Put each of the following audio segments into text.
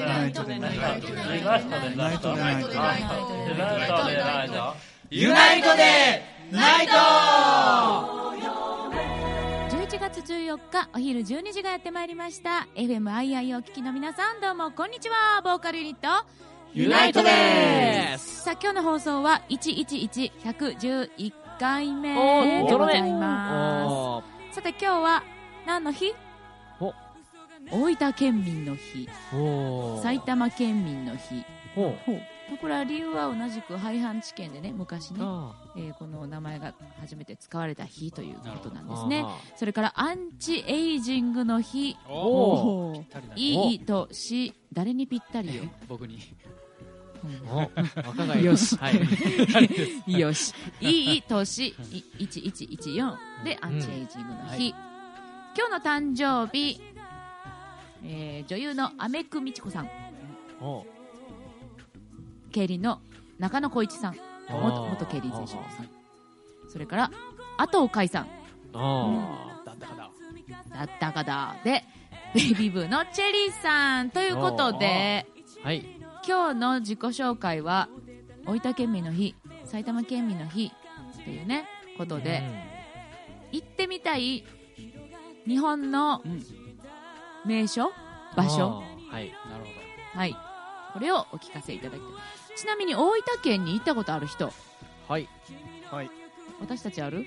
でナイトでナイトラストでラストナイトでナイトラストでナイトでナイト11月14日お昼12時がやってまいりました。FMII をお聞きの皆さんどうもこんにちは。ボーカルユニットユナイトです。さあ今日の放送は111111回目でございます。さて今日は何の日？お大分県民の日。埼玉県民の日。ほこれは理由は同じく廃藩置県でね昔ねえーこの名前が初めて使われた日ということなんーですね。あそれからアンチエイジングの日。いい年誰にぴったりよ。僕に。お若返りよし。はい。よし。いい年い1114でアンチエイジングの日、今日の誕生日、えー女優のアメクミチコさん。お。競輪の中野浩一さん。元元競輪選手ですねそれから後海さん。あだったかだだったかだでベイビーブーのチェリーさんということでー。はい。今日の自己紹介は大分県民の日埼玉県民の日というねことで、行ってみたい日本の名所？場所？はいなるほはい。これをお聞かせいただきたい。ちなみに大分県に行ったことある人？はい。はい。私たちある？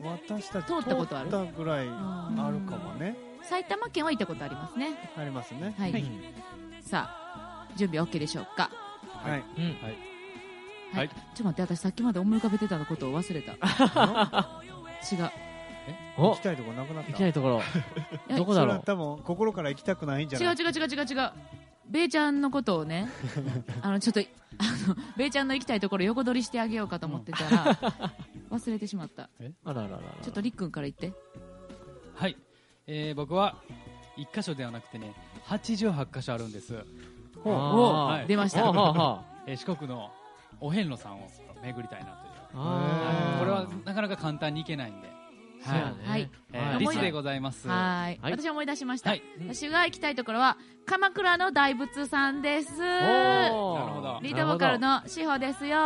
私たち通ったことある？通ったぐらいああるかもね。埼玉県は行ったことありますね。ありますね。はい、うんさあ準備 OK でしょうか？はい。うん。はい、はい。ちょっと待って私さっきまで思い浮かべてたことを忘れた。違う。お行きたいとこなくなった？行きたいところ。や どこだろう？多分心から行きたくないんじゃない？違う違う違う違う違う。ベイちゃんのことをね あのちょっとあのベイちゃんの行きたいところ横取りしてあげようかと思ってたら 忘れてしまった。あららららちょっとりっくんから言って。はい、えー、僕は1箇所ではなくてね88箇所あるんです、ほう。おはい。出ました。えー四国のお遍路さんを巡りたいなという、あはい。これはなかなか簡単に行けないんで、はい。リスでございます。はい。はい。私思い出しました、はい。私が行きたいところは鎌倉の大仏さんです。なるほど。リードボーカルの志保ですよ。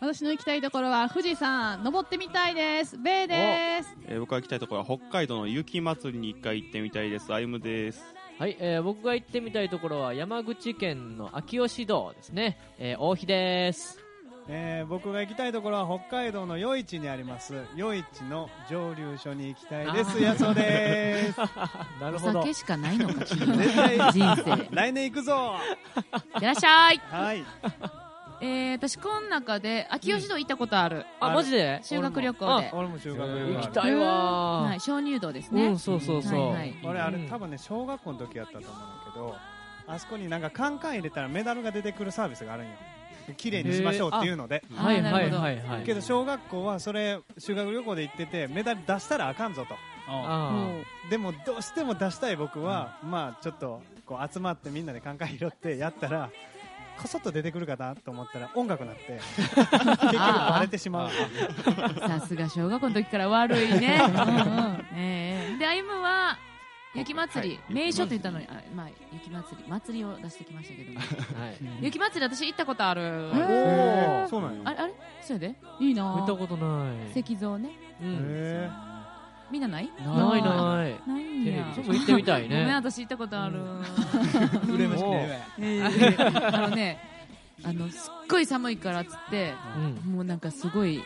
私の行きたいところは富士山登ってみたいです。ベイです。えー僕が行きたいところは北海道の雪まつりに一回行ってみたいです。あゆむです。はい、えー僕が行ってみたいところは山口県の秋吉堂ですね、えー大日ですえー僕が行きたいところは北海道の余市にあります。余市の蒸留所に行きたいです。やそうです。お なるほど。酒しかないのか君の絶対人生。来年行くぞ。いらっしゃい。はい。えー、私この中で秋吉堂行ったことある、あマジで？修学旅行で。俺も修学行。旅行きたいわはい、鍾乳洞ですね。うん、そうそうそう、はいはい。俺あれうん。多分ね小学校の時やったと思うんだけどあそこになんかカンカン入れたらメダルが出てくるサービスがあるんよ綺麗にしましょうっていうので。あはいはいなるほどはいはい。けど小学校はそれ修学旅行で行っててメダル出したらあかんぞと。ああでもどうしても出したい僕は、まあちょっとこう集まってみんなでカンカン拾ってやったらこそっと出てくるかなと思ったら音楽なって 結局バレてしまう。さすが小学校の時から悪いね。うんうん。ええで歩夢は雪まつり、はい名所と言ったのにあ、まあ、雪まつり祭りを出してきましたけど。もーはい。雪まつり私行ったことある、おー。そうなんよあれあれ？そうやで。いいな。見たことない。石像ね。うん。へみんなない？ないない。ない。んや。ちょっと行ってみたいね。私行ったことある、羨ましくね ええあのねあのすっごい寒いからっつってうん。もうなんかすごい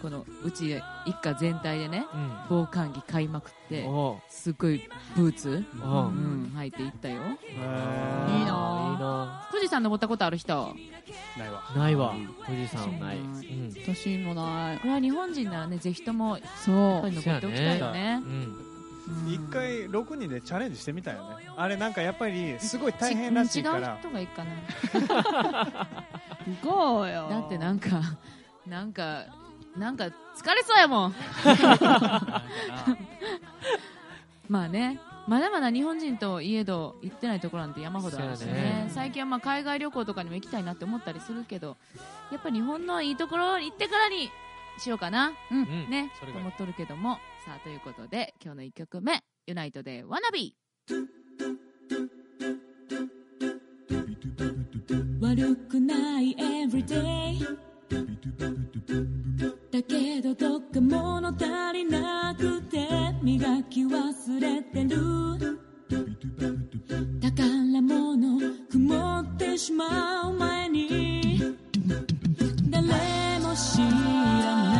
このうち一家全体でねうん。防寒着買いまくっておすっごいブーツ、う。うんん、履いて行ったよ。えいいいいな。な富士山登ったことある人？ないわ。ないわ。富士山ない。私うん。私もない。これは日本人ならねぜひともそう。登っておきたいよね。一回6人でチャレンジしてみたよね。あれなんかやっぱりすごい大変らしいか違うら人がいいかな。行こうよ。だってなんかなんかなんか疲れそうやもん。まあね。まだまだ日本人といえど行ってないところなんて山ほどあるしね。ね。最近はまあ海外旅行とかにも行きたいなって思ったりするけどやっぱ日本のいいところに行ってからにしようかな、うん。ね。と思っとるけども。さあということで今日の1曲目ユナイトで「ワナビー」悪くない everyday だけどどっか物足りなくて磨き忘れてる。宝物曇ってしまう前に。誰も知らない。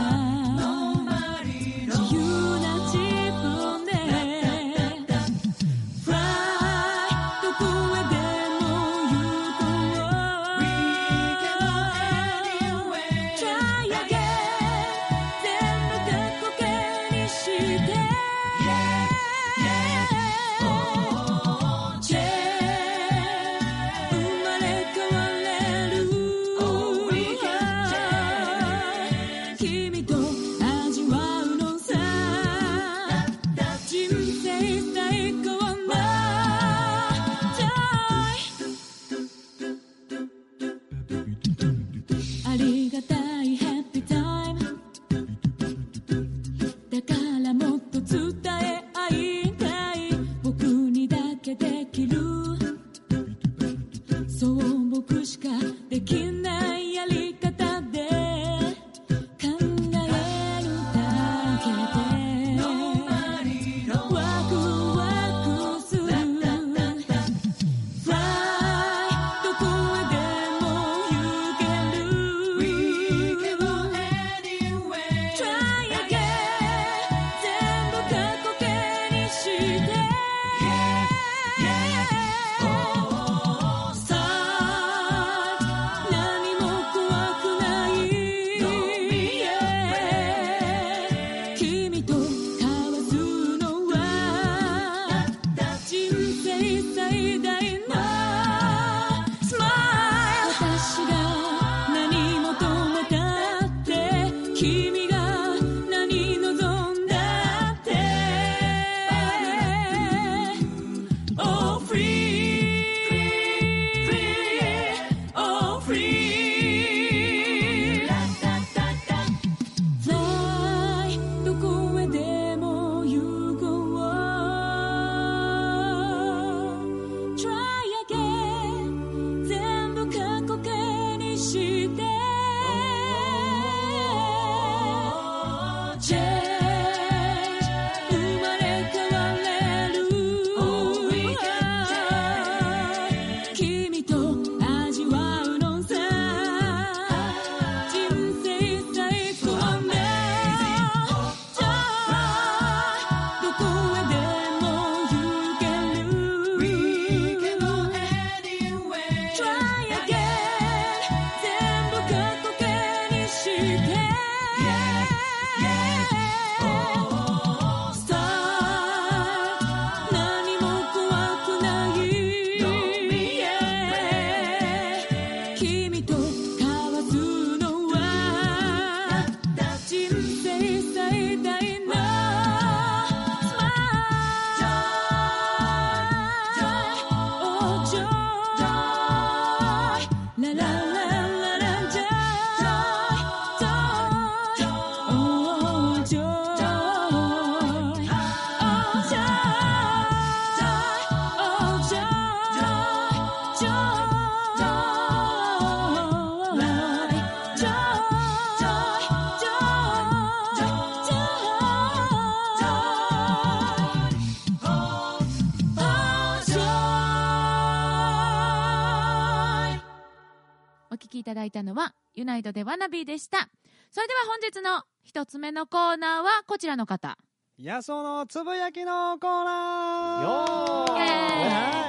ユナイトでワナビーでしたそれでは本日の一つ目のコーナーはこちらの方野草のつぶやきのコーナーよー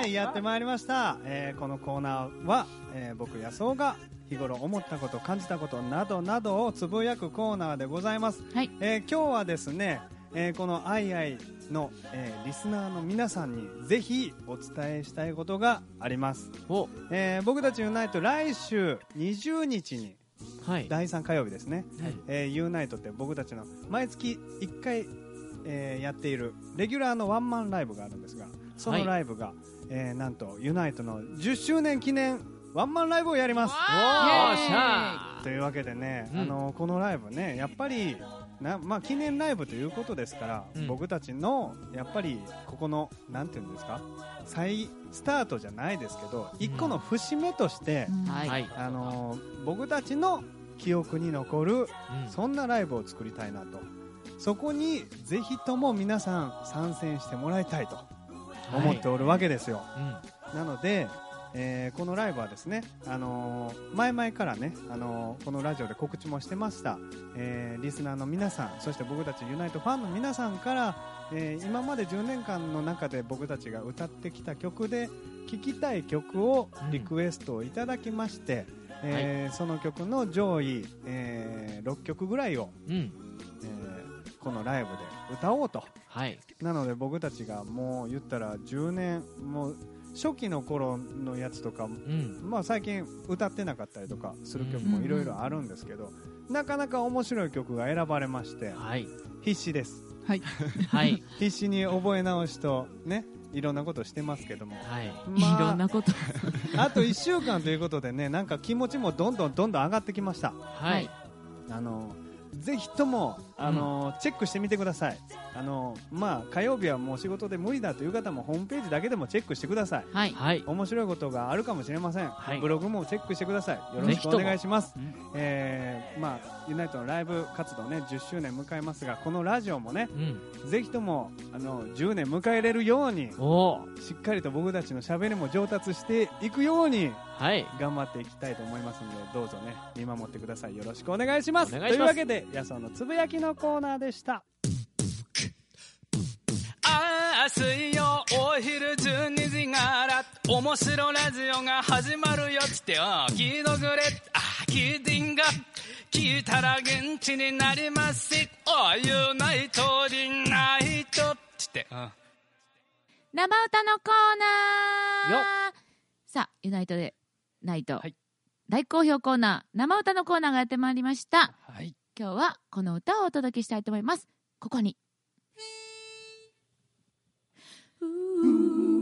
はい、やってまいりました。えーこのコーナーは、えー僕野草が日頃思ったこと、感じたことなどなどをつぶやくコーナーでございます。はいえー今日はですね、えーこのアイアイの、えーリスナーの皆さんにぜひお伝えしたいことがあります。おえー僕たちユナイト来週20日にはい。第3火曜日ですね、はい。えーユナイトって僕たちの毎月1回、えーやっているレギュラーのワンマンライブがあるんですがそのライブが、えーなんとユナイトの10周年記念ワンマンライブをやります。というわけでね、うん。あのこのライブねやっぱりなまあ、記念ライブということですから、うん。僕たちのやっぱりここのなんていうんですか再スタートじゃないですけど一個の節目として、はい。はい。あのー僕たちの記憶に残るうん。そんなライブを作りたいなと。そこにぜひとも皆さん参戦してもらいたいと思っておるわけですよ、うん。なので、えーこのライブはですね、あのー前々からね、あのーこのラジオで告知もしてました、えーリスナーの皆さんそして僕たちユナイトファンの皆さんから、えー今まで10年間の中で僕たちが歌ってきた曲で聴きたい曲をリクエストをいただきまして、えーその曲の上位、え6曲ぐらいを、うん。えーこのライブで歌おうとはい。なので僕たちがもう言ったら10年もう初期の頃のやつとか、うん。まあ、最近歌ってなかったりとかする曲もいろいろあるんですけど、なかなか面白い曲が選ばれましてはい。必死ですはい。はい。必死に覚え直しとねいろんなことしてますけども、はい。いまあろんなこと あと1週間ということでねなんか気持ちもどんどんどんどん上がってきましたはい。あのぜひともあの、チェックしてみてくださいあのまあ火曜日はもう仕事で無理だという方もホームページだけでもチェックしてください。はい。はい。面白いことがあるかもしれません、はい。ブログもチェックしてください。よろしくお願いします、えーまあ、ユナイトのライブ活動ね10周年迎えますがこのラジオもねうん。ぜひともあの10年迎えれるようにおー。しっかりと僕たちのしゃべりも上達していくようにはい。頑張っていきたいと思いますのでどうぞね見守ってください。よろしくお願いします。お願いします。というわけでやそのつぶやきのコーナーでした水曜お昼12時から面白ラジオが始まるよってよ聞いとくれあ聞いて。んが聞いたら元気になります。しおユナイトリナイトって。うん。生歌のコーナー。よさあユナイトでナイト、はい大好評コーナー生歌のコーナーがやってまいりましたはい。今日はこの歌をお届けしたいと思いますここに探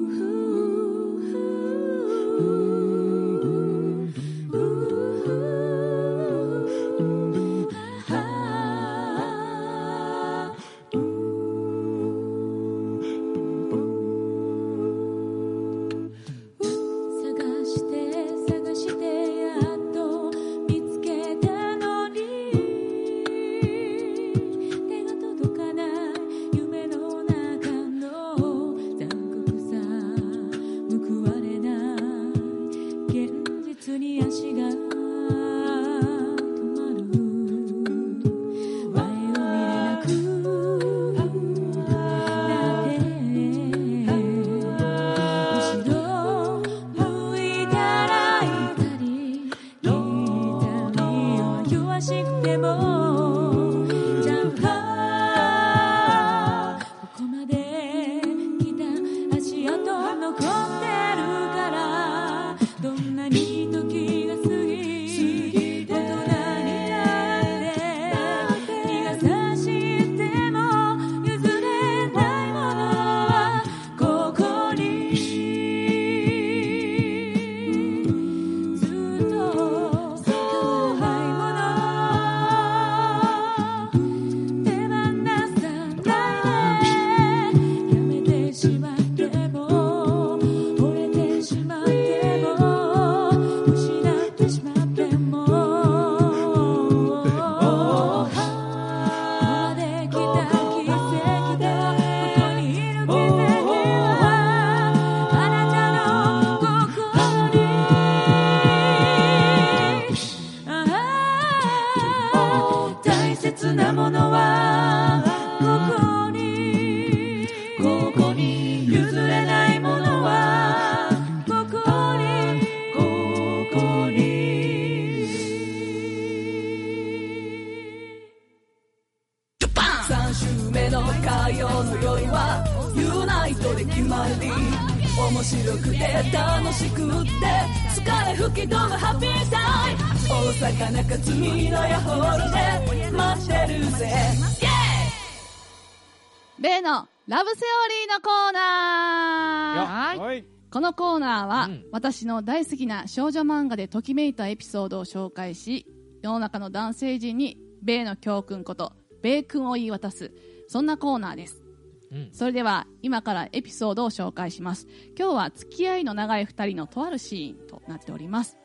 私の大好きな少女漫画でときめいたエピソードを紹介し世の中の男性陣にベイの教訓こと米君を言い渡すそんなコーナーです。うん。それでは今からエピソードを紹介します。今日は付き合いの長い2人のとあるシーンとなっております。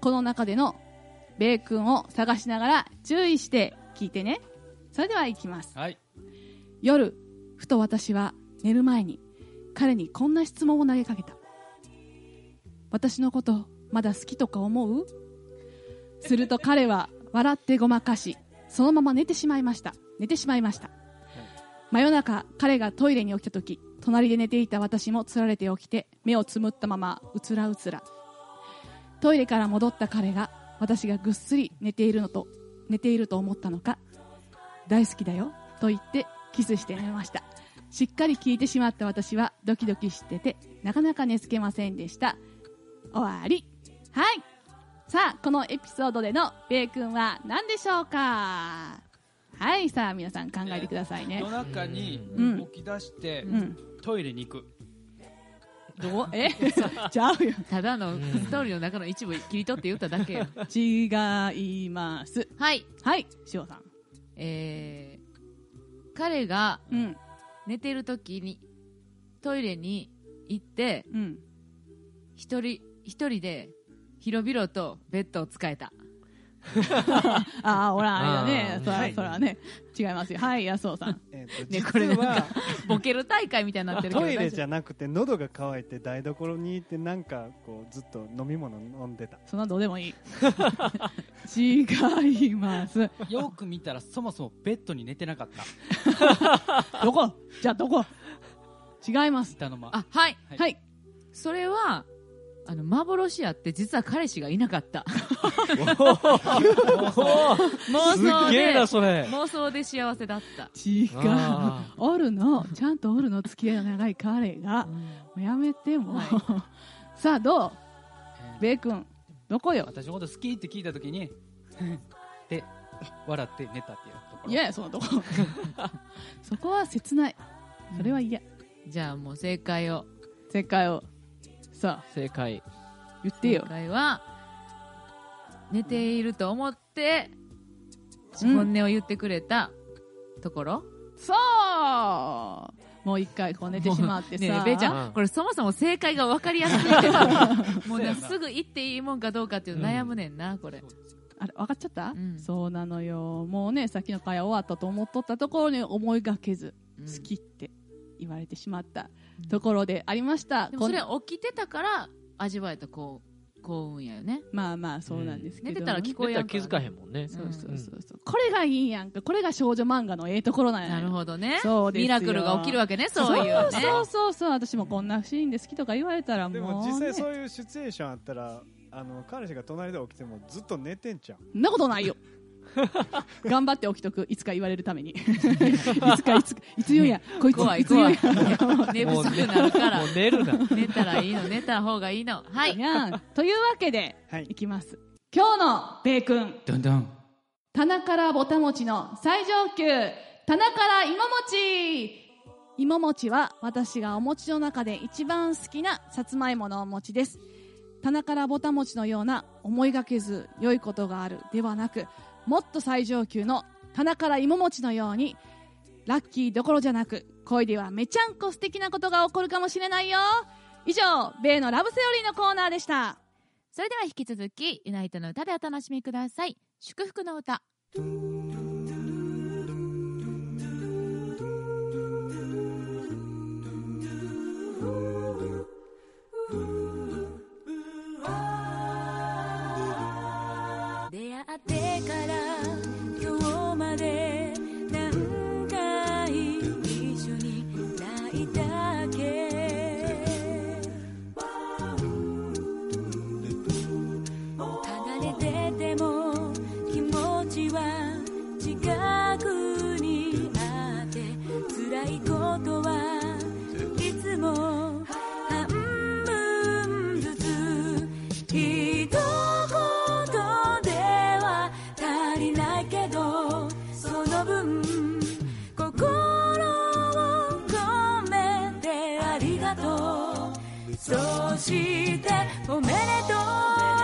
この中での米君を探しながら注意して聞いてね。それでは行きます。はい。夜ふと私は寝る前に彼にこんな質問を投げかけた私のことまだ好きとか思う？すると彼は笑ってごまかしそのまま寝てしまいました。寝てしまいました。真夜中彼がトイレに起きた時隣で寝ていた私もつられて起きて目をつむったままうつらうつら。トイレから戻った彼が私がぐっすり寝ているのと寝ていると思ったのか大好きだよと言ってキスして寝ました。しっかり聞いてしまった私はドキドキしててなかなか寝つけませんでした。終わり。はい。さあこのエピソードでのベイ君は何でしょうか？はいさあ皆さん考えてくださいね。夜中にうん。起き出して、うん。トイレに行く。どう？え？ちゃうよ。ただのストーリーの中の一部切り取って言っただけよ。違います。はい。はい塩さん。えー、彼がうん。寝てる時にトイレに行ってうん。一人一人で広々とベッドを使えた。ああほらあれだね。そらはい。そらね。違いますよ。はい安尾さん。えーとねこれはかボケる大会みたいになってるけど。トイレじゃゃなくて喉が渇いて台所に行ってなんかこうずっと飲み物飲んでた。そんなどうでもいい。違います。よく見たらそもそもベッドに寝てなかった。どこ？じゃあどこ？違います。板の間あはい。はい。はい。それはあの幻やって実は彼氏がいなかった。妄 す想でっげえな、それ。妄想で幸せだった。違う。あおるの。ちゃんとおるの。付き合いの長い彼が。もうやめても、は さあどう？えーベイ君どこよ？私のこと好きって聞いた時に で笑って寝たっていうところ。いやいやそのどこ。そこは切ない。それは嫌。じゃあもう正解を。正解をさあ正解。正言ってよ。解は寝ていると思ってうん。本音を言ってくれたところ、そうもう一回こう寝てしまってさ、ねえべいちゃうん。んこれそもそも正解が分かりやすい。け どもうすぐ言っていいもんかどうかっていうの悩むねんなこれ。あれ分かっちゃった、うん。そうなのよ。もうねさっきの会話終わったと思っとったところに思いがけずうん。好きって言われてしまったところでありました、でもそれ起きてたから味わえたこう幸運やよね。まあまあそうなんですけど、寝てたら聞こえやん出たら気づかへんもんね。そうそうそう。そうこれがいいやんか。これが少女漫画のええところなんや。なるほどね。そうですよ。ミラクルが起きるわけね。そういうね。そうそうそう。私もこんなシーンで好きとか言われたらもう、ね、でも実際そういうシチュエーションあったらあの彼氏が隣で起きてもずっと寝てんちゃう？そんなことないよ 頑張って起きとくいつか言われるために。いつかいつかいつ言うんや。こいつ怖いいつ言うん怖やい。寝不足になるから。もう寝るな。寝たらいいの寝た方がいいの。はい。やんというわけで、はい。い、きます。今日のベイ君。どんどん。棚からぼたもちの最上級。棚から芋餅芋餅は私がお餅の中で一番好きなさつまいものお餅です。棚からぼた餅のような思いがけず良いことがあるではなくもっと最上級の棚から芋餅のようにラッキーどころじゃなく恋ではめちゃんこ素敵なことが起こるかもしれないよ。以上米のラブセオリーのコーナーでした。それでは引き続きユナイトの歌でお楽しみください。祝福の歌。ありがとう。そしておめでとう。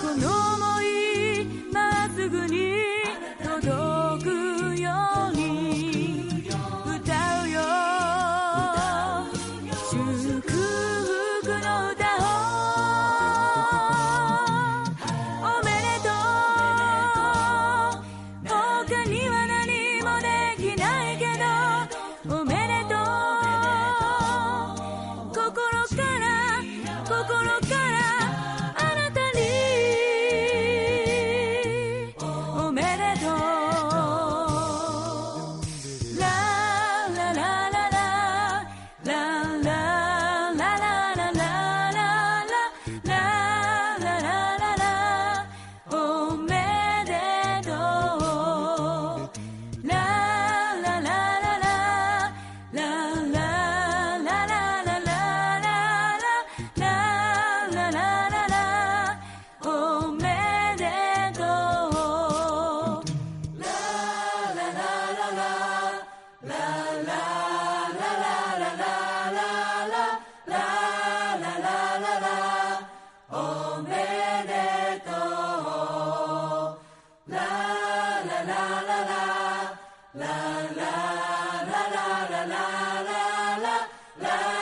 conosco. Love.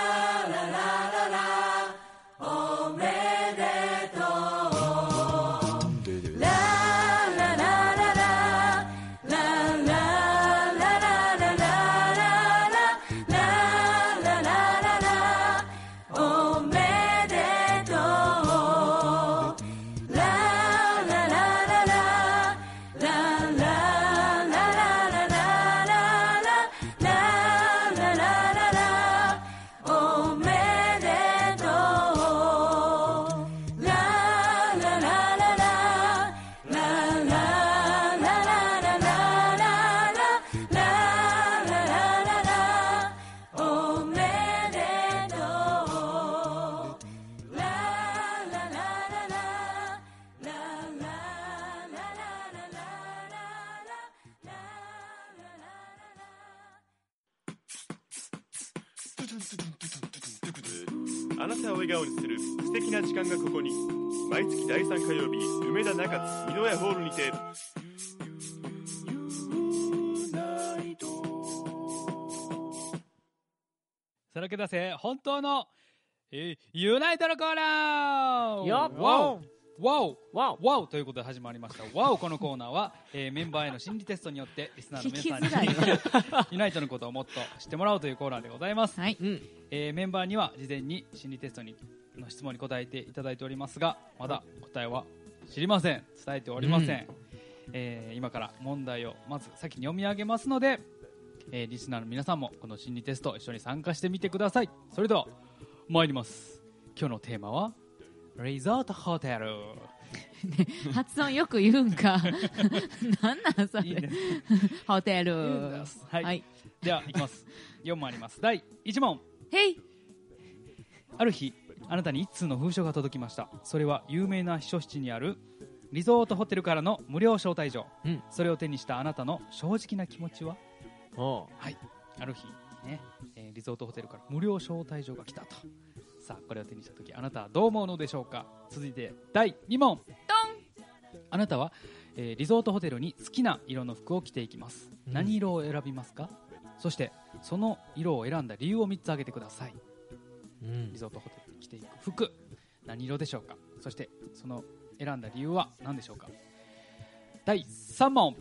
おわおわおわおということで始まりました。わおこのコーナーは、えーメンバーへの心理テストによってリスナーの皆さんにユナイトのことをもっと知ってもらおうというコーナーでございます。はい。うんえーメンバーには事前に心理テストにの質問に答えていただいておりますがまだ答えは知りません。伝えておりません、えー今から問題をまず先に読み上げますので、えーリスナーの皆さんもこの心理テスト一緒に参加してみてください。それでは参ります。今日のテーマはリゾートホテル発音よく言うんか。なんなんそれ。いいですホテル。はい、はい。ではいきます。4問あります。第1問。へい。ある日あなたに一通の封書が届きました。それは有名な避暑地にあるリゾートホテルからの無料招待状、うん。それを手にしたあなたの正直な気持ちは？はい。ある日ね、えーリゾートホテルから無料招待状が来たとさあこれを手にした時あなたはどう思うのでしょうか？続いて第2問。あなたは、えーリゾートホテルに好きな色の服を着ていきます、うん。何色を選びますか？そしてその色を選んだ理由を3つ挙げてください。うん。リゾートホテルに着ていく服。何色でしょうか？そしてその選んだ理由は何でしょうか？第3問。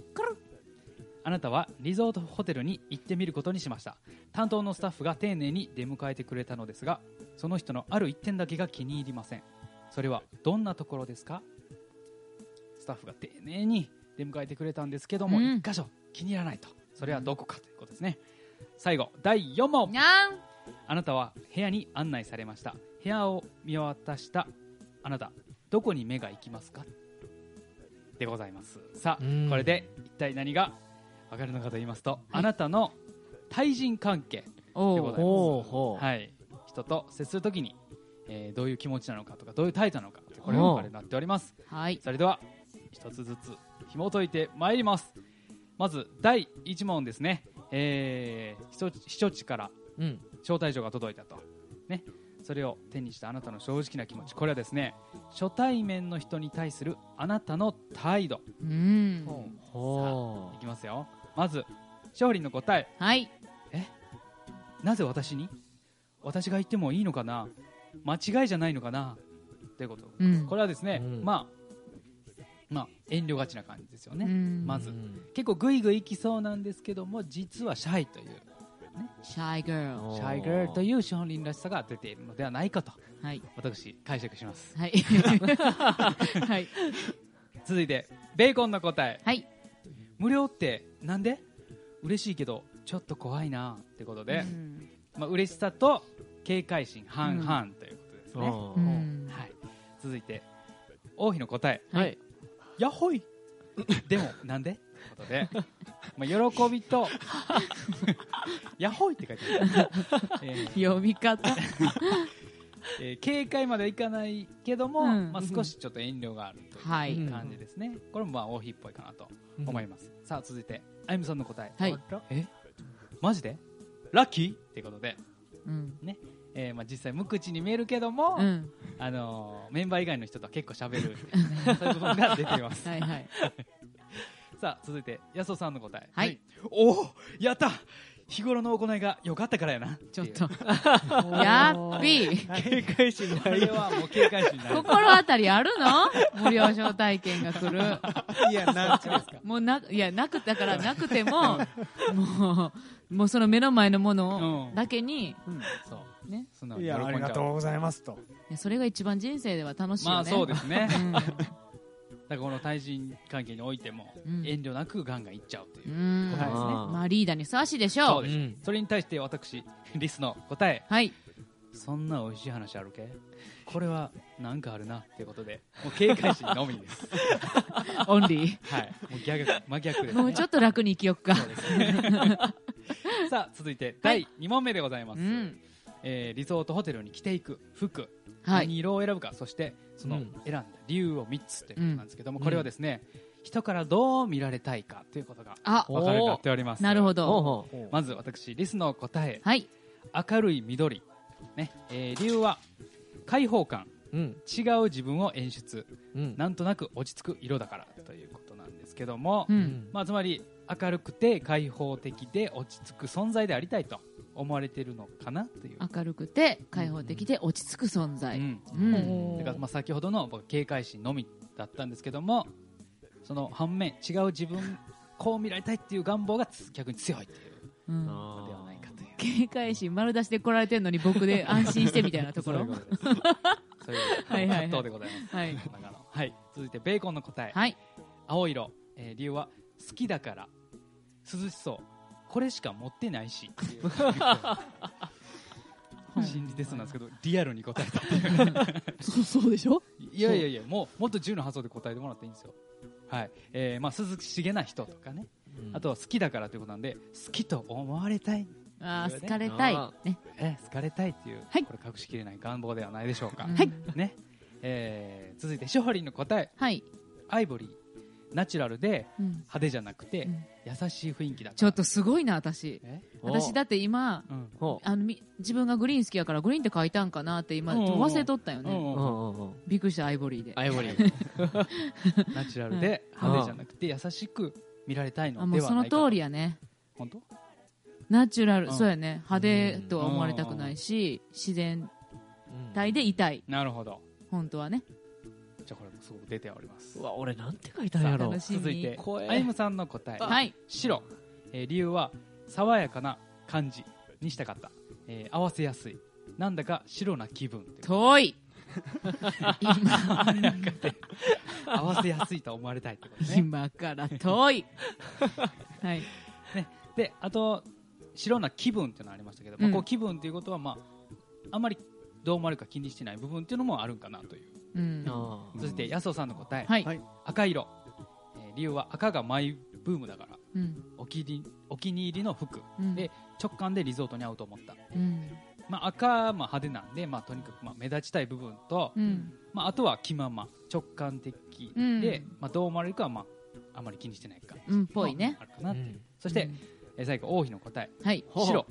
あなたはリゾートホテルに行ってみることにしました。担当のスタッフが丁寧に出迎えてくれたのですがその人のある一点だけが気に入りません。それはどんなところですか？スタッフが丁寧に出迎えてくれたんですけども、うん。一箇所気に入らないと。それはどこかということですね。最後第4問。にゃん。あなたは部屋に案内されました。部屋を見渡したあなたどこに目が行きますか？でございます。さあうん。これで一体何がわかるのかと言いますとあなたの対人関係でござい。ます。はい人と接するときに、えーどういう気持ちなのかとかどういう態度なのかこれが分かるようになっております。はい。それでは一つずつ紐解いてまいります。まず第1問ですね。えー、避暑地からうん。招待状が届いたと。ね。それを手にしたあなたの正直な気持ち。これはですね初対面の人に対するあなたの態度。うん。ほいきますよ。まず勝利の答え。はい。なぜ私に？私が言ってもいいのかな？間違いじゃないのかな？ということ。うん。これはですね、うん。まあまあ遠慮がちな感じですよね、うん。まず。うん。結構グイグイいきそうなんですけども実はシャイというシャイガー。ルシャイガールというショーンリンらしさが出ているのではないかと。はい。私解釈します。はい。はい。続いてベーコンの答え。はい。無料ってなんで？嬉しいけどちょっと怖いなってことで、うんまあ嬉しさと警戒心半々ということですね、うん。はい、続いて王妃の答え。はい。やっほい。でもなんで？ということで、まあ、喜びと。やっほいって書いてある、えー。読み方。えー警戒まではいかないけども、うん。まあ、少しちょっと遠慮があるとはい。いう感じですね、これもまあ王妃っぽいかなと思います、さあ続いてあゆむさんの答え。はい。え？マジで？ラッキー？っていうことで、うん。えーまあ、実際無口に見えるけども、うん。あのーメンバー以外の人とは結構喋るっていうねそういう部分が出ています。はいはい。さあ続いて安尾さんの答え。はい。おおやった！日頃の行いが良かったからやな。ちょっと。やっぴー警戒心これはもう警戒心ない。心当たりあるの？無料招待券が来る。いや、なんちゅうですか。もうないやなくだからなくてももうもうその目の前のものうんだけに、そう。ね。そんなんじいや、ありがとうございますと。いやそれが一番人生では楽しいよね。まあそうですね。うん。だからこの対人関係においてもうん。遠慮なくガンガンいっちゃうという。ですね。あーまあリーダーにふさわしいでしょう。そうです、う。ん。それに対して私リスの答え。はい。そんな美味しい話あるけ？これはなんかあるなっていうことでもう警戒心のみです。オンリはい。もう逆真逆です、ね、ーもうちょっと楽に生きよっか。そうですね さあ続いて第2問目でございます、うん。えーリゾートホテルに着ていく服、はい。何色を選ぶかそしてそのうん。選んだ理由を3つということなんですけども、うん。これはですね、人からどう見られたいかということがあ分かるようになっております。なるほほうどほう。まず私リスの答え。はい。明るい緑、ね。えー理由は開放感。うん。違う自分を演出。うん。なんとなく落ち着く色だからということなんですけども、うん。まあ、つまり明るくて開放的で落ち着く存在でありたいと思われているのかなという、明るくて開放的で落ち着く存在、うん。うん。だからまあ先ほどの僕警戒心のみだったんですけどもその反面違う自分こう見られたいっていう願望がつ逆に強いっていう。うん。のではないかという。警戒心丸出しで来られてんのに僕で安心してみたいなところ？そういう葛藤でございます。はい、続いてベーコンの答え、はい。青色、えー理由は好きだから。涼しそう。これしか持ってないし。っていう心理テストなんですけどリアルに答えたっていう。そうそうでしょ？いやいやいやもうもっと自由な発想で答えてもらっていいんですよ。はい。えーまあ、涼しげな人とかね、あとは好きだからということなんで好きと思われたい、あー好かれたい。あね。えー好かれたいっていう、はい。これ隠しきれない願望ではないでしょうか、はいね。えー続いてショホリンの答え。はい、アイボリーナチュラルでうん。派手じゃなくて、うん。優しい雰囲気だちょっとすごいな私。え？私だって今うん。ほあのみ自分がグリーン好きやからグリーンって書いたんかなって今忘れとったよね。びっくりしたアイボリーで。アイボリー。ナチュラルで派手じゃなくて優しく見られたいあもうそののではないか通りやね。本当？ナチュラル、うん。そうやね。派手とは思われたくないし自然体でいたい。なるほど。本当はねすごく出ております。うわ、俺なんて書いたんやろ。続いて。あゆむさんの答え。はい。白、えー理由は爽やかな感じにしたかった、えー合わせやすい。なんだか白な気分遠い。合わせやすいと思われたいってことね。今から遠い。はい。であと白な気分っていうのがありましたけど、まあうん。こう気分っていうことはまああんまりどう思われるか気にしてない部分っていうのもあるんかなといううん。あそして安尾さんの答え、はい、はい。赤色、えー理由は赤がマイブームだから。うん。お気にお気に入りの服、うん。で直感でリゾートに合うと思った、うん。まあ、赤、まあ、派手なんで、まあ、とにかくまあ目立ちたい部分と、うん。まあ、あとは気まま直感的うん。で、まあ、どう思われるかは、まあ、あまり気にしてないかうんぽいね。あるかなっていう、そして、えー最後王妃の答え、はい。白、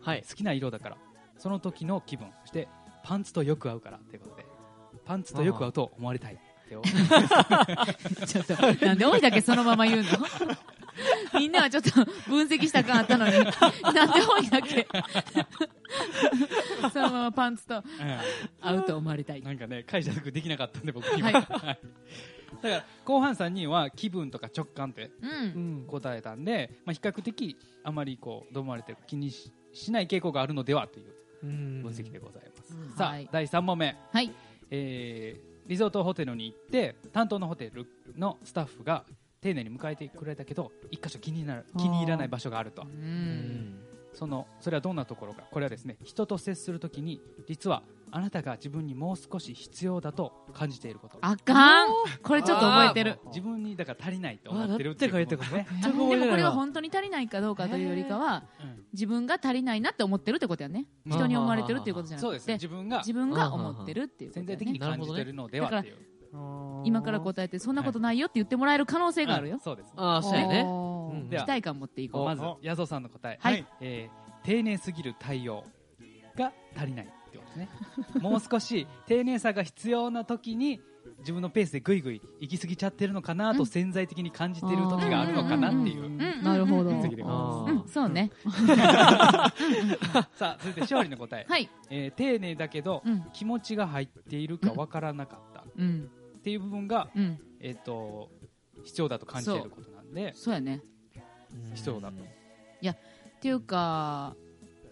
はい。好きな色だから。その時の気分。そしてパンツとよく合うからということでパンツとよく合うと思われたい。ってよちょっとなんで多いだけそのまま言うの？みんなはちょっと分析した感あったのに。なんで多いだけ？そのままパンツと合うと思われたい。なんかね解釈できなかったんで僕には。はい。だから後半3人は気分とか直感ってうん。答えたんで、まあ、比較的あまりこうどう思われてるか気にししない傾向があるのではという分析でございます、さあ、はい。第3問目、はいえーリゾートホテルに行って担当のホテルのスタッフが丁寧に迎えてくれたけど一箇所気になる気に入らない場所があると。うん。そのそれはどんなところか。これはですね人と接するときに実はあなたが自分にもう少し必要だと感じていること。あかん。これちょっと覚えてる。自分にだから足りないと思ってるってことね。あ でもこれは本当に足りないかどうかというよりかは、自分が足りないなって思ってるってことやね。うん人に思われてるっていうことじゃなくて自分が。自分が思ってるっていうことやね。潜在的に感じてるのではっていう。今から答えてそんなことないよって言ってもらえる可能性があるよ、あそうです。あーそうやね。期待感持っていこう。まず矢蔵さんの答え、はい。えー丁寧すぎる対応が足りないってことですね。もう少し丁寧さが必要な時に自分のペースでぐいぐい行き過ぎちゃってるのかなと潜在的に感じてる時があるのかなっていう。なるほど。そうね。さあ続いて勝利の答え、はい。えー丁寧だけど、うん。気持ちが入っているかわからなかった、うん。っていう部分が、うん。えー、と必要だと感じていることなんで。そうやね。必要だと。いやっていうか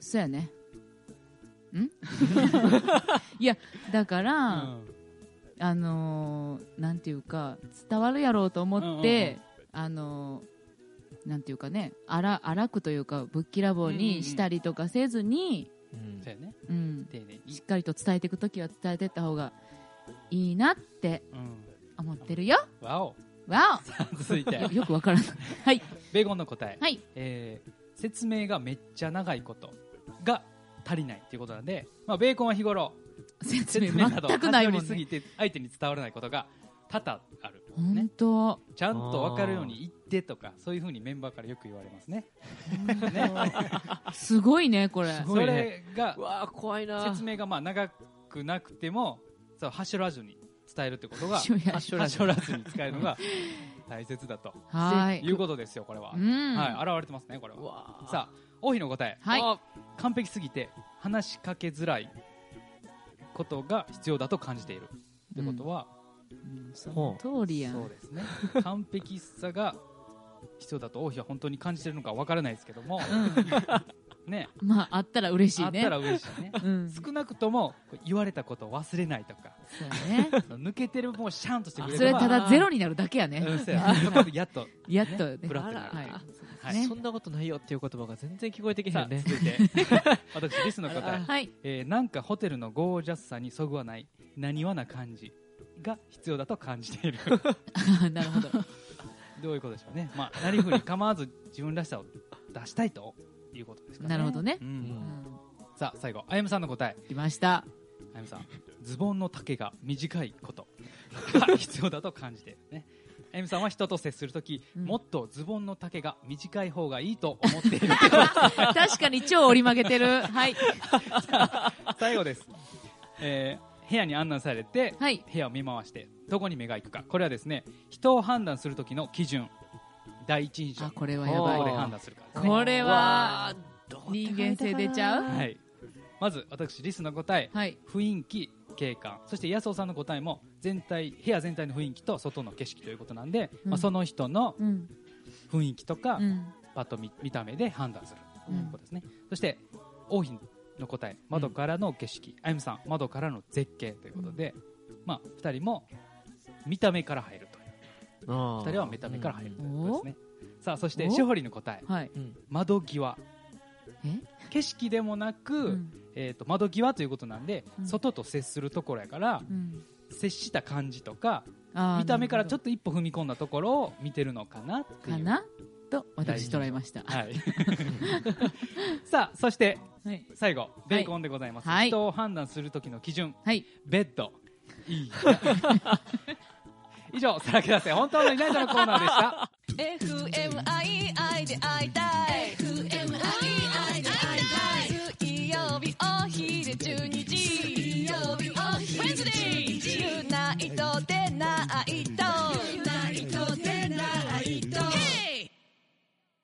そうやねん？いやだから、あのーなんていうか伝わるやろうと思って、あのーなんていうかね荒荒くというかぶっきらぼうにしたりとかせずに、そうやね。うん。しっかりと伝えていくときは伝えていった方がいいなって思ってるよ。わお。わお。続いて。よ よくわからない。はい。ベーゴンの答え、はい。えー説明がめっちゃ長いことが足りないっていうことなんで、まあ、ベーコンは日頃説明など全くないもんね。すぎて相手に伝わらないことが多々ある本当。ちゃんと分かるように言ってとかそういうふうにメンバーからよく言われますね。すごいね、これ。それがわ怖いな。説明がまあ長くなくてもそうはしょらずに伝えるってことがはしょらはしょらずはしょらずに使えるのが 大切だと。はい。いうことですよこれは、うん。はい、現れてますねこれは。さあ王妃の答え、はい。あ完璧すぎて話しかけづらいことが必要だと感じているってことは、その通りやん。そうですね。完璧さが必要だと王妃は本当に感じてるのかわからないですけども、ね。まあ、あったら嬉しいね。あったら嬉しいね、うん。少なくとも言われたことを忘れないとか。そうね。抜けてるもうシャンとしてくれるそれただゼロになるだけやね。うんそこでやっとやっとね。フラットになるはいはい。そんなことないよっていう言葉が全然聞こえてきへんね。続いて。私リスの答え、はい。えーなんかホテルのゴージャスさにそぐわない何わな感じが必要だと感じている。なるほど。どういうことでしょうね、まあ、なりふり構わず自分らしさを出したいということですかね。なるほどね。うん。さあ最後あやむさんの答え。来ました。あやむさんズボンの丈が短いことが必要だと感じているねあゆみさんは人と接するとき、もっとズボンの丈が短い方がいいと思っている。確かに超折り曲げてる。はい。最後です、えー部屋に案内されて、はい。部屋を見回してどこに目が行くか。これはですね人を判断する時の基準。第一印象。あこれはやばい。どこで判断するかね。これは人間性出ちゃう？はい、まず私リスの答え、はい。雰囲気景観そして安尾さんの答えも全体部屋全体の雰囲気と外の景色ということなんで、うん。まあ、その人のうん。雰囲気とか、うん。パッと見見た目で判断するとうんいうことですね、そして王妃の答え窓からの景色、あゆみさん窓からの絶景ということで、まあ、2人も見た目から入るという。あー。2人は見た目から入るということですね、さあそしておしほりの答え、はい。窓際。え景色でもなく、えー、と窓際ということなんで、うん。外と接するところやから、うん。接した感じとか見た目からちょっと一歩踏み込んだところを見てるのかなっていう。かな？と私捉えました。はい。さあそしてはい。最後ベーコンでございます、はい。人を判断する時の基準、はい。ベッド。いい。以上さらけ出せ本当のいないとのコーナーでした。FMII で会いたい FMII で会いたい。水曜日お昼12時。水曜日お昼。12時ユナイトでナイトユナイトでナイト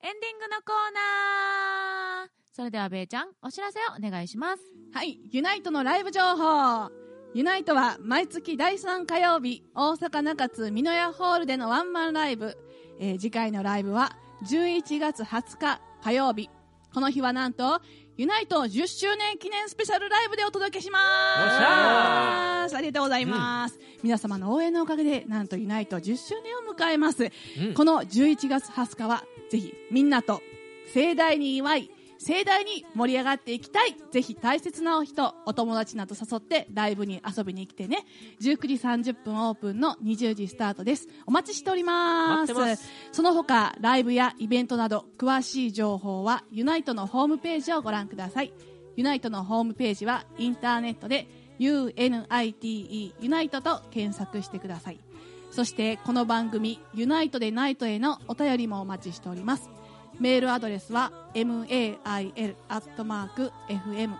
エンディングのコーナー。それではべーちゃんお知らせをお願いします。はい、ユナイトのライブ情報。ユナイトは毎月第3火曜日、大阪中津美濃屋ホールでのワンマンライブ。えー次回のライブは11月20日火曜日。この日はなんと、ユナイト10周年記念スペシャルライブでお届けします。ありがとうございます。皆様の応援のおかげで、なんとユナイト10周年を迎えます。うんこの11月20日は、ぜひみんなと盛大に祝い、盛大に盛り上がっていきたい。ぜひ大切なお人、お友達など誘ってライブに遊びに来てね。19時30分オープンの20時スタートです。お待ちしております。待ってますその他、ライブやイベントなど、詳しい情報はユナイトのホームページをご覧ください。ユナイトのホームページはインターネットで UNITE ユナイトと検索してください。そしてこの番組ユナイトでナイトへのお便りもお待ちしております。メールアドレスは mail.fmaiai.com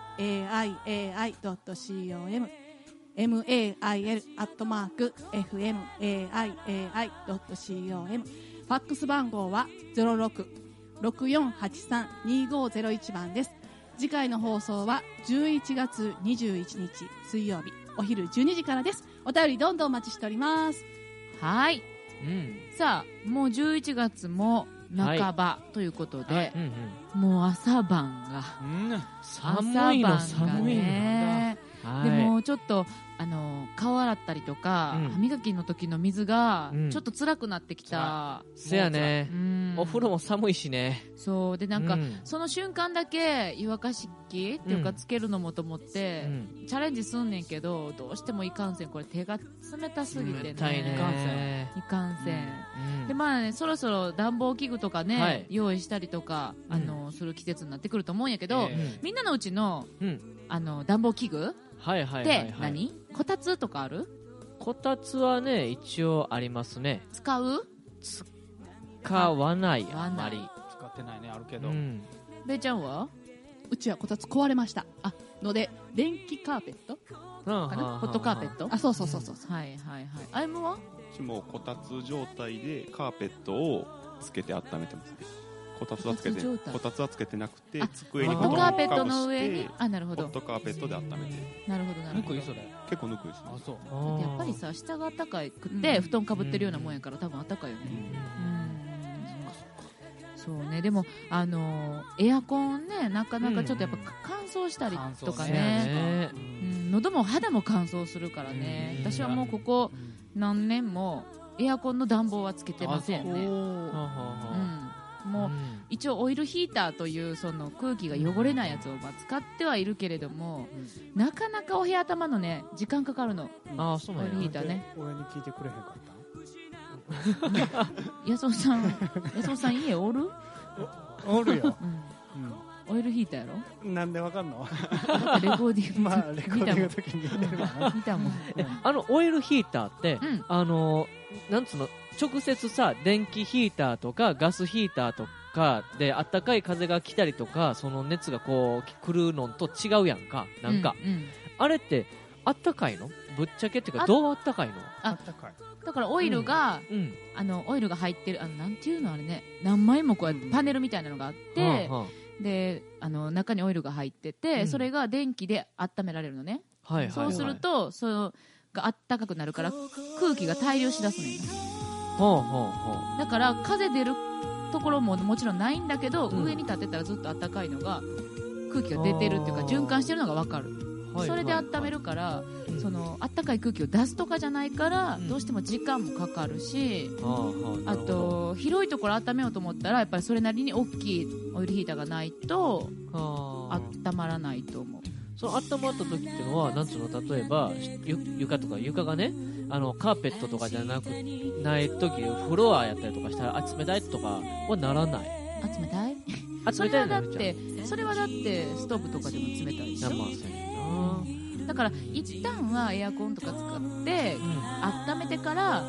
mail.fmaiai.com ファックス番号は06-6483-2501番です。次回の放送は11月21日水曜日お昼12時からです。お便りどんどんお待ちしております。はいうんさあもう11月も半ばということで、うんうん。もう朝晩が寒いの寒いの。でもちょっとあの顔洗ったりとか、うん。歯磨きの時の水がうん。ちょっと辛くなってきた、せやね。うん。お風呂も寒いしね。そう。でなんか、うん。その瞬間だけ湯沸かし器っていうかうん。つけるのもと思って、うん。チャレンジすんねんけどどうしてもいかんせん。これ手が冷たすぎてね。冷たいねいかんせん、うん。でまあねそろそろ暖房器具とかね、はい。用意したりとか、あのする季節になってくると思うんやけど、えみんなのうちのうん。あの暖房器具はいはいはいはい。何、こたつとかある？こたつはね一応ありますね。使う？使わないあんまり。使ってないねあるけど、うん。べーちゃんは？うちはこたつ壊れました。あ、ので、電気カーペット？かかなホットカーペット？あ、そうそうそうそう。はいはいはいアイムは？うちもこたつ状態でカーペットをつけて温めてます。ねこたつはつけてこたつはつけてなくてあ机にホットカーペットの布団を上にかぶしてあなるほど。ホットカーペットで温めて。なるほどなるほど。ぬくいそれ。結構ぬくいです。ねあそう。だってやっぱりさ下が暖かくって、布団かぶってるようなもんやから多分暖かいよね。うん。そうね。でもあのーエアコンねなかなかちょっとやっぱ乾燥したりとかね,、ね。うん、喉も肌も乾燥するからね、うん。私はもうここ何年もエアコンの暖房はつけてませんね、うん、もう一応オイルヒーターというその空気が汚れないやつをまあ使ってはいるけれども、なかなかお部屋頭のね時間かかるの。ああそうなんや。オイルヒーターね。俺に聞いてくれへんかった？安尾さん安尾さん家おる？おるよ、オイルヒーターやろ？うん、なんでわかんの？レコーディングまあレコーディングの時に見たもん。えあのオイルヒーターって、うん。あのなんつうの？直接さ電気ヒーターとかガスヒーターとかであったかい風が来たりとかその熱がこう来るのと違うやんか。なんか、うんうん。あれってあったかいの？ぶっちゃけっていうかあどうあったかいの？あったかい。だからオイルが、うん。あのオイルが入ってるあのなんていうのあれね。何枚もこうやってパネルみたいなのがあって、はあはであの中にオイルが入ってて、うん。それが電気で温められるのね、あはいはいはい。そうするとそのがあったかくなるから空気が対流しだすねんほうほうほだから風出るところももちろんないんだけど、うん。上に立ってたらずっと暖かいのが空気が出てるっていうかあー。循環してるのが分かる、はいそれで温めるから、その暖かい空気を出すとかじゃないから、うん。どうしても時間もかかるし、あと広いところ温めようと思ったらやっぱりそれなりに大きいオイルヒーターがないとはあ温まらないと思う。その温まった時っていうのは、なんつうの、例えば、ゆ床とか、床がね、あの、カーペットとかじゃなく、ない時、フロアやったりとかしたら、あ、冷たいとかはならない。あ冷たい？あ、それはいだってそれはだってストーブとかでも冷たいでしょ？まあ、だから一旦はエアコンとか使って、温めてから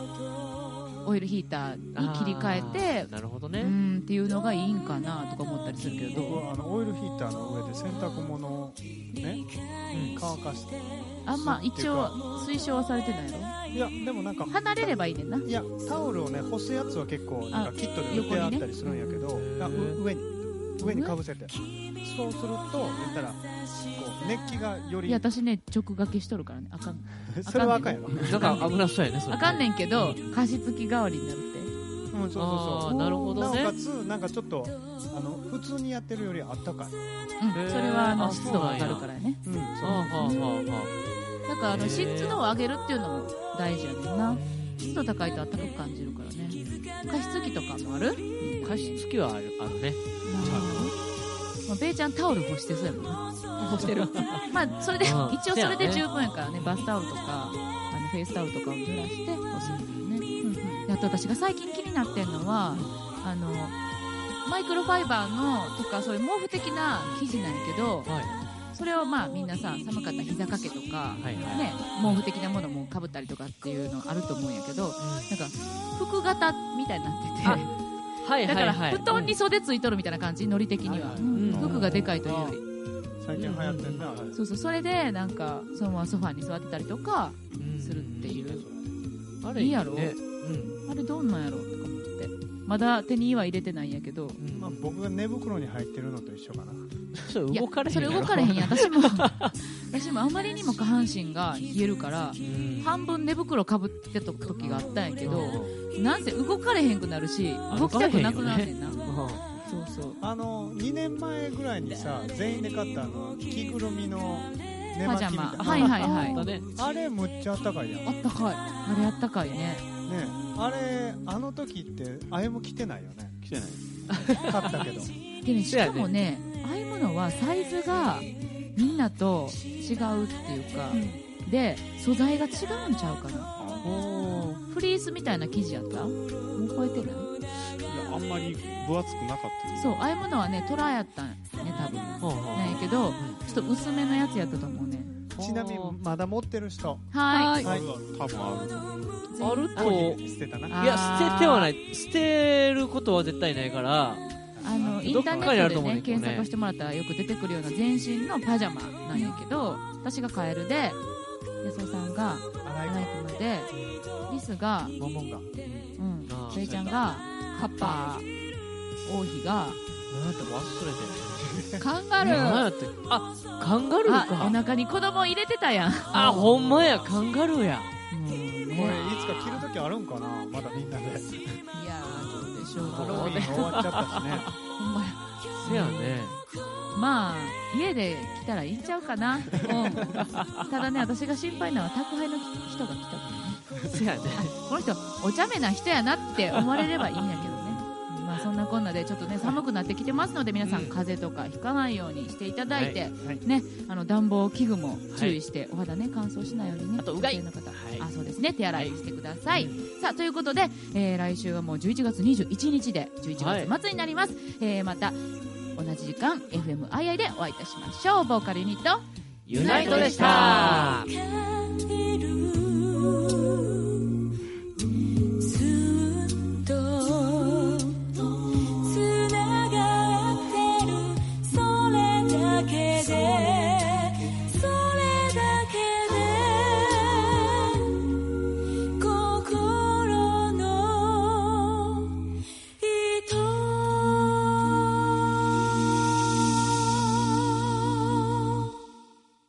オイルヒーターに切り替えてなるほどね。うんっていうのがいいんかなとか思ったりするけど。僕はあのオイルヒーターの上で洗濯物をね、乾かしてあんま一応推奨はされてないの？いやでもなんか離れればいいねんな。いやタオルをね干すやつは結構なんかキットで売ってあったりするんやけど、あう上に上にかぶせて。そうすると言ったら熱気がより。いや私ね直掛けしとるからね。あかん。それはあかんやろなんか危なそうやね、それ。あかんねんけど加湿器代わりになるって。うん、そうそうそうなるほどね。なおかつなんかちょっとあの普通にやってるよりあったかい。うん。それはあの湿度が上がるからね。うんそうはあはあはあはだからあの湿度を上げるっていうのも大事やねんな。湿度高いと暖かく感じるからね。加湿器とかもある？あ。加湿器はあるあるね。まあ、ベイちゃんタオル干してそうやもんな。干してる。まあそれで、うん。一応それで十分やからね。バスタオルとかあのフェイスタオルとかを濡らして干すっていうね、であと私が最近気になってんのはあのマイクロファイバーのとかそういう毛布的な生地なんやけど、それをまあみんなさ寒かったら膝掛けとか、はいはい。ね、毛布的なものもかぶったりとかっていうのあると思うんやけど、なんか服型みたいになってて、はいだからはい。はい布団に袖ついとるみたいな感じノリ的には、うん。服がでかいというより。最近流行ってんな、そうそうそれでなんかそのままソファに座ってたりとかするっていう、あれいいやろ？ね。あれどんなんやろとか思って。まだ手には入れてないんやけど、まあ、僕が寝袋に入ってるのと一緒かな。そや動かれへんそれ動かれへんやん。私も 私もあまりにも下半身が冷えるから、半分寝袋かぶってた時があったんやけど、なんせ動かれへんくなるし動きたくなくなるね。ん。な、そうそう。あの2年前ぐらいにさ全員で買ったあの着ぐるみの寝巻きみたいな。パジャマ。はいはいはい。あれむっちゃあったかいやん。あったかい。あれあったかいね。ね。あれあの時ってあやむ着てないよね。着てない。買ったけど。でねしかもねああいうものはサイズがみんなと違うっていうか、で素材が違うんちゃうかな。フリースみたいな生地やった？もう覚えてない？いやあんまり分厚くなかったそうああいうものはねトラやったんね多分。なんやけどちょっと薄めのやつやったと思うね。ちなみにまだ持ってる人。はい。はい。多分ある。あると捨てたな。いや捨ててはない。捨てることは絶対ないからあのインターネットでねね検索してもらったらよく出てくるような全身のパジャマなんやけど私がカエルで安尾さんがアライグマでリスがボンボンがうんベイちゃんがカッパ王妃が何やっ忘れてるカンガル何ーあカンガルーあおか腹に子供入れてたやん。あほんまや。カンガルーや。もうこれいねつか着る時あるんかな？まだみんなで。いやしょうハローン終わっちゃったしね。ほんまやせやねまあ家で来たらいいんちゃうかな、うん、ただね私が心配なのは宅配の人が来たからね。せやね。この人お茶目な人やなって思われればいいんやけどそんなこんなでちょっとね寒くなってきてますので皆さん風邪とかひかないようにしていただいて、はい。ねあの暖房器具も注意して、お肌ね乾燥しないようにねあとうがい。の方、あそうですね。手洗いしてください、さあということで、えー来週はもう11月21日で11月末になります、えーまた同じ時間 FMII でお会いいたしましょう。ボーカルユニットユナイトでした「